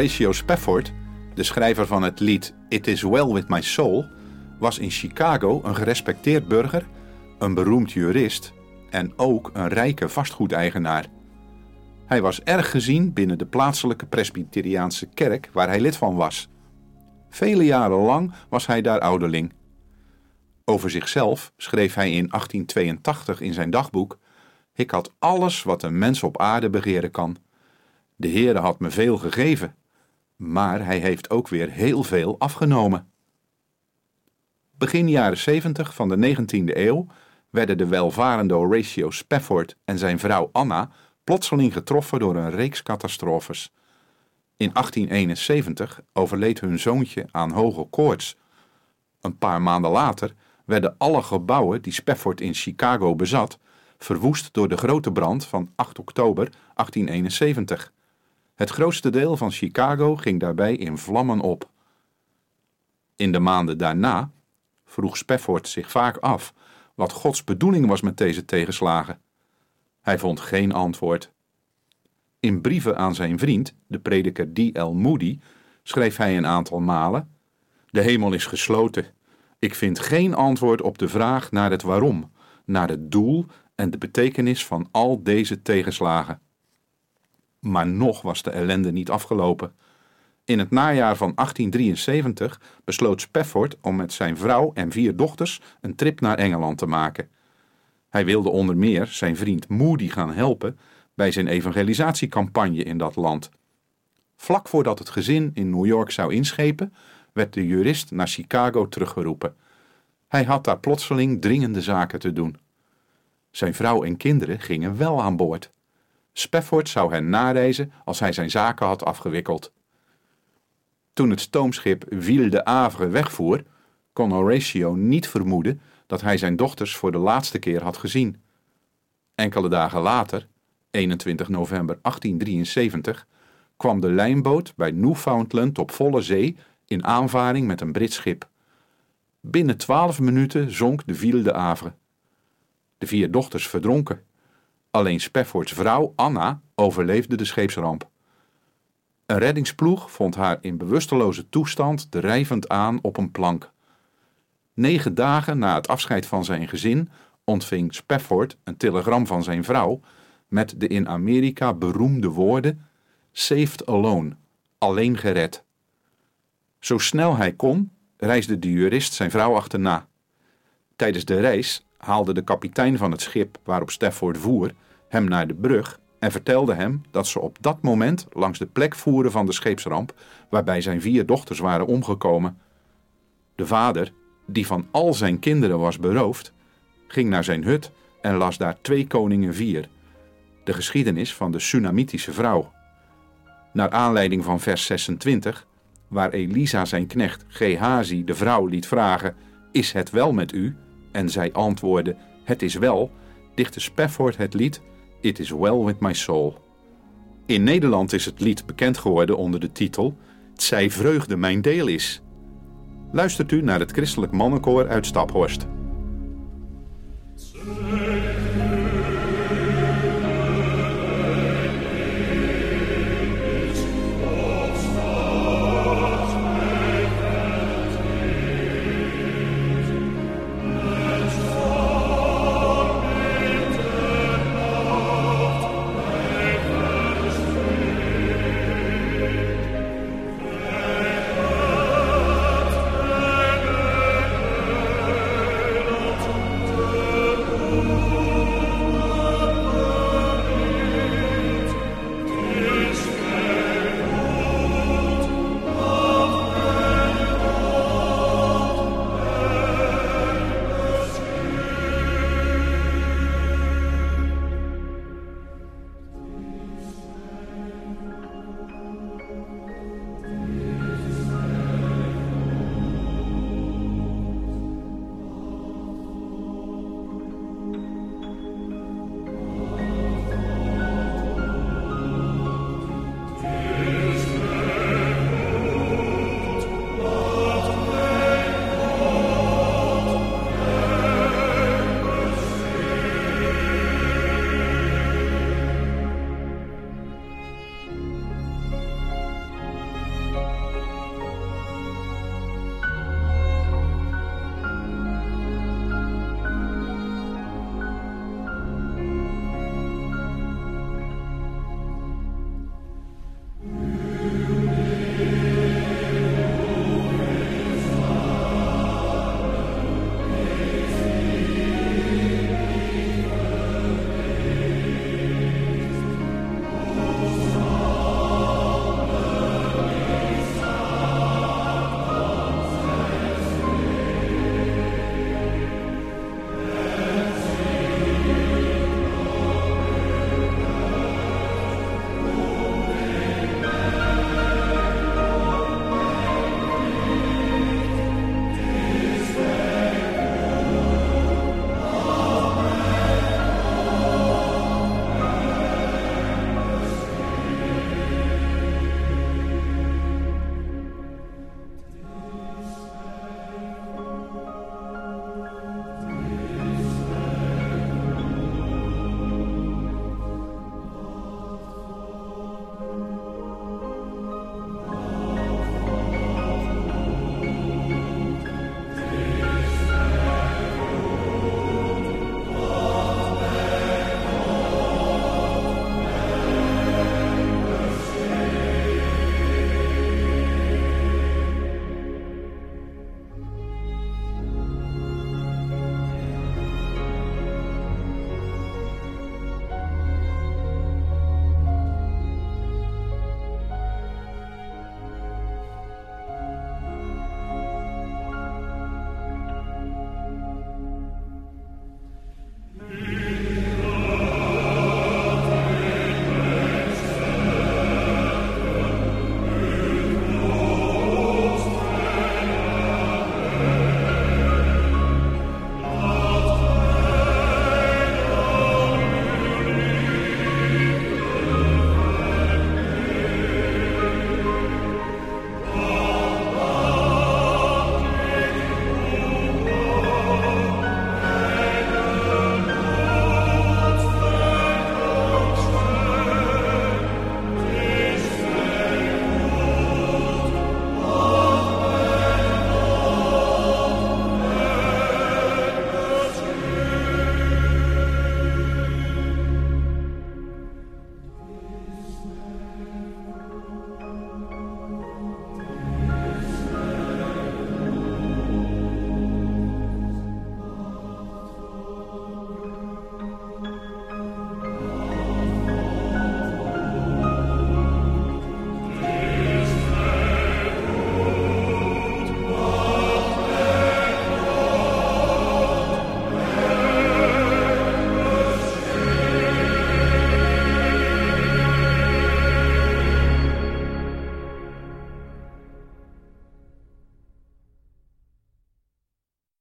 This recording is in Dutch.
Horatio Spafford, de schrijver van het lied It Is Well With My Soul, was in Chicago een gerespecteerd burger, een beroemd jurist en ook een rijke vastgoedeigenaar. Hij was erg gezien binnen de plaatselijke Presbyteriaanse kerk waar hij lid van was. Vele jaren lang was hij daar ouderling. Over zichzelf schreef hij in 1882 in zijn dagboek: Ik had alles wat een mens op aarde begeren kan. De Heere had me veel gegeven, maar hij heeft ook weer heel veel afgenomen. Begin jaren 70 van de 19e eeuw werden de welvarende Horatio Spafford en zijn vrouw Anna plotseling getroffen door een reeks catastrofes. In 1871 overleed hun zoontje aan hoge koorts. Een paar maanden later werden alle gebouwen die Spafford in Chicago bezat verwoest door de grote brand van 8 oktober 1871. Het grootste deel van Chicago ging daarbij in vlammen op. In de maanden daarna vroeg Spafford zich vaak af wat Gods bedoeling was met deze tegenslagen. Hij vond geen antwoord. In brieven aan zijn vriend, de prediker D.L. Moody, schreef hij een aantal malen: De hemel is gesloten. Ik vind geen antwoord op de vraag naar het waarom, naar het doel en de betekenis van al deze tegenslagen. Maar nog was de ellende niet afgelopen. In het najaar van 1873 besloot Spafford om met zijn vrouw en vier dochters een trip naar Engeland te maken. Hij wilde onder meer zijn vriend Moody gaan helpen bij zijn evangelisatiecampagne in dat land. Vlak voordat het gezin in New York zou inschepen, werd de jurist naar Chicago teruggeroepen. Hij had daar plotseling dringende zaken te doen. Zijn vrouw en kinderen gingen wel aan boord. Spafford zou hen nareizen als hij zijn zaken had afgewikkeld. Toen het stoomschip Ville de Havre wegvoer, kon Horatio niet vermoeden dat hij zijn dochters voor de laatste keer had gezien. Enkele dagen later, 21 november 1873, kwam de lijnboot bij Newfoundland op volle zee in aanvaring met een Brits schip. Binnen twaalf minuten zonk de Ville de Havre. De vier dochters verdronken. Alleen Spaffords vrouw Anna overleefde de scheepsramp. Een reddingsploeg vond haar in bewusteloze toestand drijvend aan op een plank. Negen dagen na het afscheid van zijn gezin ontving Spafford een telegram van zijn vrouw met de in Amerika beroemde woorden: Saved alone, alleen gered. Zo snel hij kon, reisde de jurist zijn vrouw achterna. Tijdens de reis haalde de kapitein van het schip waarop Stafford voer hem naar de brug en vertelde hem dat ze op dat moment langs de plek voeren van de scheepsramp waarbij zijn vier dochters waren omgekomen. De vader, die van al zijn kinderen was beroofd, ging naar zijn hut en las daar Twee Koningen 4, de geschiedenis van de Tsunamitische vrouw. Naar aanleiding van vers 26, waar Elisa zijn knecht Gehazi de vrouw liet vragen: Is het wel met u? En zij antwoordde: Het is wel, dichtte Spafford het lied It is well with my soul. In Nederland is het lied bekend geworden onder de titel zij vreugde mijn deel is. Luistert u naar het christelijk mannenkoor uit Staphorst.